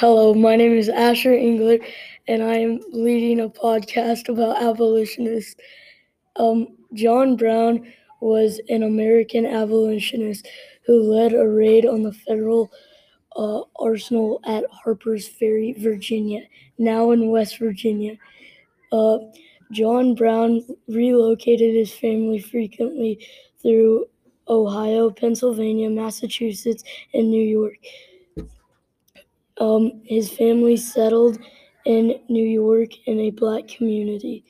Hello, my name is Asher Engler, and I am leading a podcast about abolitionists. Um, John Brown was an American abolitionist who led a raid on the federal uh, arsenal at Harper's Ferry, Virginia, now in West Virginia. Uh, John Brown relocated his family frequently through Ohio, Pennsylvania, Massachusetts, and New York. Um, his family settled in New York in a black community.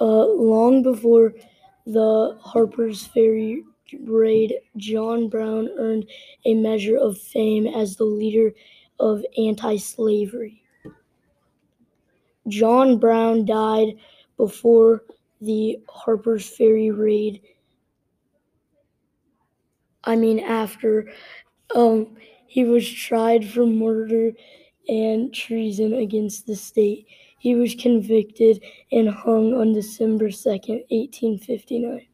Uh, long before the Harper's Ferry raid, John Brown earned a measure of fame as the leader of anti slavery. John Brown died before the Harper's Ferry raid. I mean, after um, he was tried for murder and treason against the state. He was convicted and hung on December 2nd, 1859.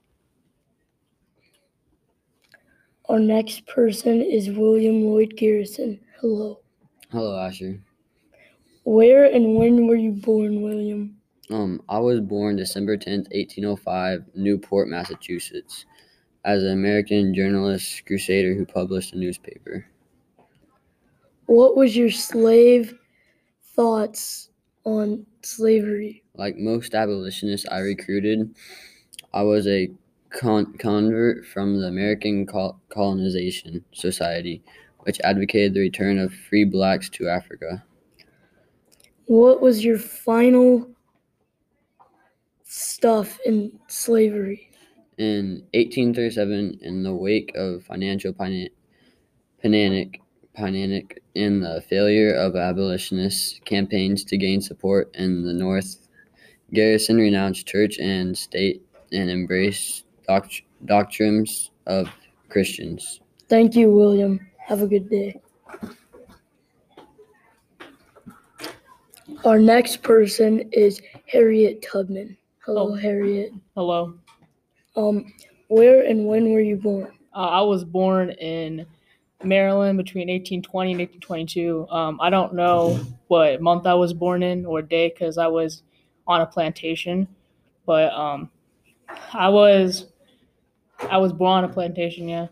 Our next person is William Lloyd Garrison. Hello. Hello, Asher. Where and when were you born, William? Um, I was born December 10th, 1805, Newport, Massachusetts, as an American journalist crusader who published a newspaper. What was your slave thoughts on slavery? Like most abolitionists I recruited, I was a con- convert from the American Col- Colonization Society, which advocated the return of free blacks to Africa. What was your final stuff in slavery? In 1837, in the wake of financial panic, panic, panic in the failure of abolitionist campaigns to gain support in the North, Garrison renounced church and state and embraced doct- doctrines of Christians. Thank you, William. Have a good day. Our next person is Harriet Tubman. Hello, Oh. Harriet. Hello. Um, where and when were you born? Uh, I was born in Maryland between 1820 and 1822. Um, I don't know what month I was born in or day because I was on a plantation, but um, I was I was born on a plantation. Yeah,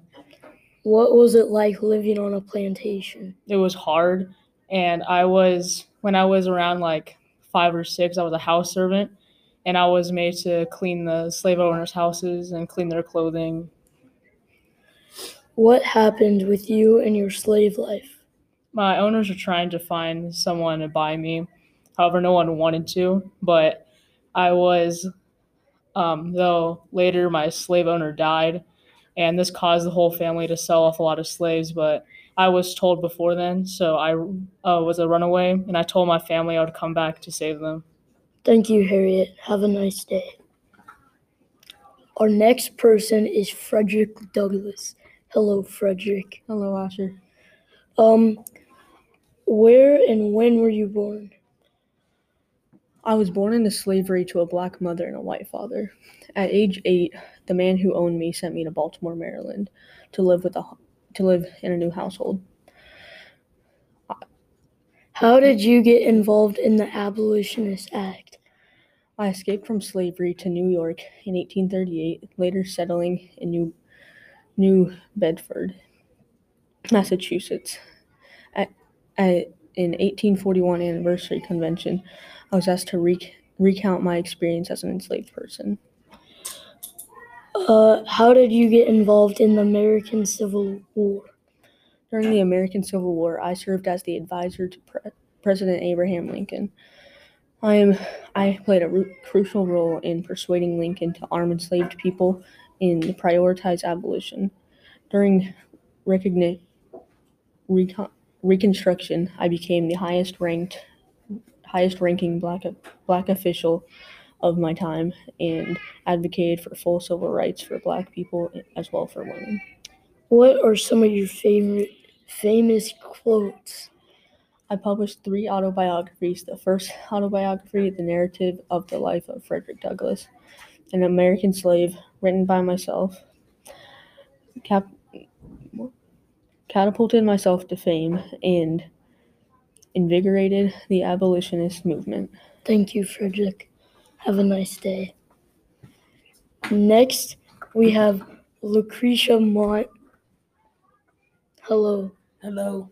What was it like living on a plantation? it was hard, and I was when I was around like five or six, I was a house servant, and I was made to clean the slave owners' houses and clean their clothing, What happened with you and your slave life? my owners were trying to find someone to buy me. However, no one wanted to. But I was, um, though later my slave owner died, and this caused the whole family to sell off a lot of slaves. But I was told before then, so I uh, was a runaway, and I told my family I would come back to save them. Thank you, Harriet. Have a nice day. Our next person is Frederick Douglass. Hello, Frederick. Hello, Asher. Um, where and when were you born? I was born into slavery to a black mother and a white father. At age eight, the man who owned me sent me to Baltimore, Maryland, to live with a to live in a new household. How did you get involved in the Abolitionist Act? I escaped from slavery to New York in 1838, later settling in New New Bedford, Massachusetts. At, at an 1841 anniversary convention, I was asked to rec- recount my experience as an enslaved person. Uh, how did you get involved in the American Civil War? During the American Civil War, I served as the advisor to Pre- President Abraham Lincoln. I am I played a ru- crucial role in persuading Lincoln to arm enslaved people and prioritize abolition. During recogni- recon- Reconstruction, I became the highest ranked highest ranking black black official of my time and advocated for full civil rights for black people as well for women. What are some of your favorite famous quotes? I published three autobiographies. The first autobiography, The Narrative of the Life of Frederick Douglass, an American slave, written by myself, cap- catapulted myself to fame and invigorated the abolitionist movement. Thank you, Frederick. Have a nice day. Next, we have Lucretia Mott. Hello. Hello.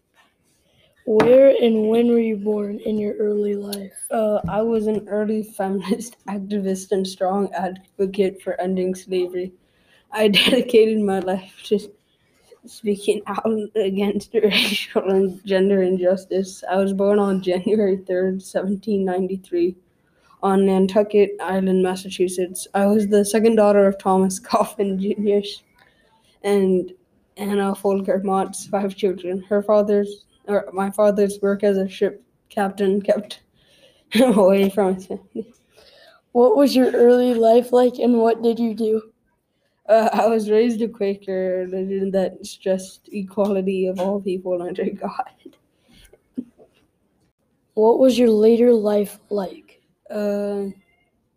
Where and when were you born in your early life? Uh, I was an early feminist activist and strong advocate for ending slavery. I dedicated my life to speaking out against racial and gender injustice. I was born on January 3rd, 1793, on Nantucket Island, Massachusetts. I was the second daughter of Thomas Coffin Jr. and Anna Folger Mott's five children. Her father's, or my father's work as a ship captain kept him away from his family. What was your early life like and what did you do? Uh, I was raised a Quaker religion that stressed equality of all people under God. What was your later life like? Uh,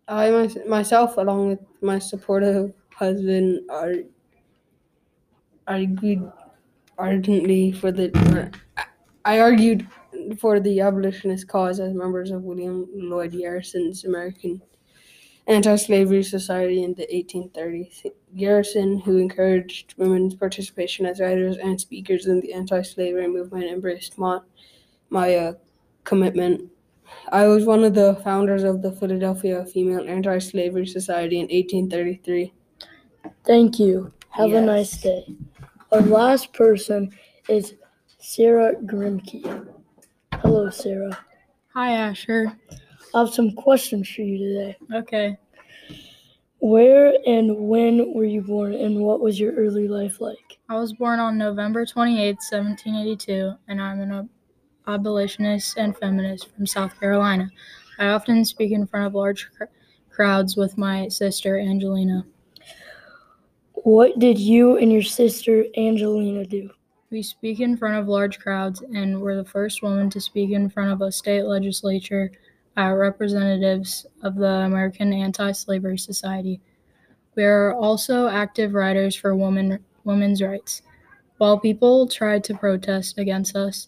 I mys- myself, along with my supportive husband, are argued ardently for the. I argued for the abolitionist cause as members of William Lloyd Garrison's American Anti-Slavery Society in the 1830s. Garrison, who encouraged women's participation as writers and speakers in the anti-slavery movement, embraced my, my uh, commitment. I was one of the founders of the Philadelphia Female Anti-Slavery Society in 1833. Thank you. Have a nice day. Our last person is Sarah Grimke. Hello, Sarah. Hi, Asher. I have some questions for you today. Okay. Where and when were you born and what was your early life like? I was born on November 28, 1782, and I'm an abolitionist and feminist from South Carolina. I often speak in front of large cr- crowds with my sister, Angelina. What did you and your sister Angelina do? We speak in front of large crowds, and we're the first woman to speak in front of a state legislature our representatives of the American Anti Slavery Society. We are also active writers for women, women's rights. While people tried to protest against us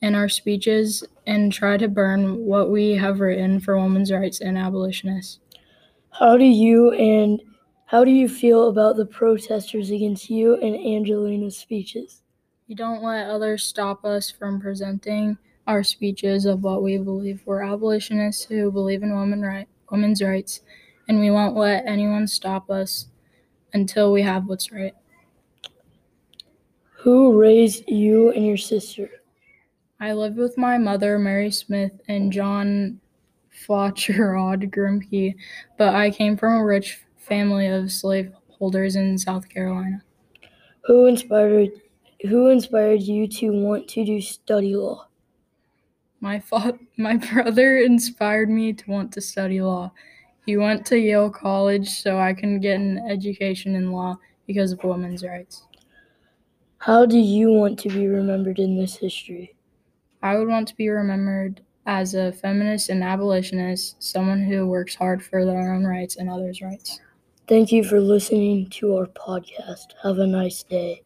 in our speeches and try to burn what we have written for women's rights and abolitionists, How do you and how do you feel about the protesters against you and Angelina's speeches? We don't let others stop us from presenting our speeches of what we believe. We're abolitionists who believe in women right, women's rights, and we won't let anyone stop us until we have what's right. Who raised you and your sister? I lived with my mother, Mary Smith, and John Faucheraud Grimke, but I came from a rich family of slaveholders in South Carolina. Who inspired who inspired you to want to do study law? My fa- my brother inspired me to want to study law. He went to Yale College so I can get an education in law because of women's rights. How do you want to be remembered in this history? I would want to be remembered as a feminist and abolitionist, someone who works hard for their own rights and others' rights. Thank you for listening to our podcast. Have a nice day.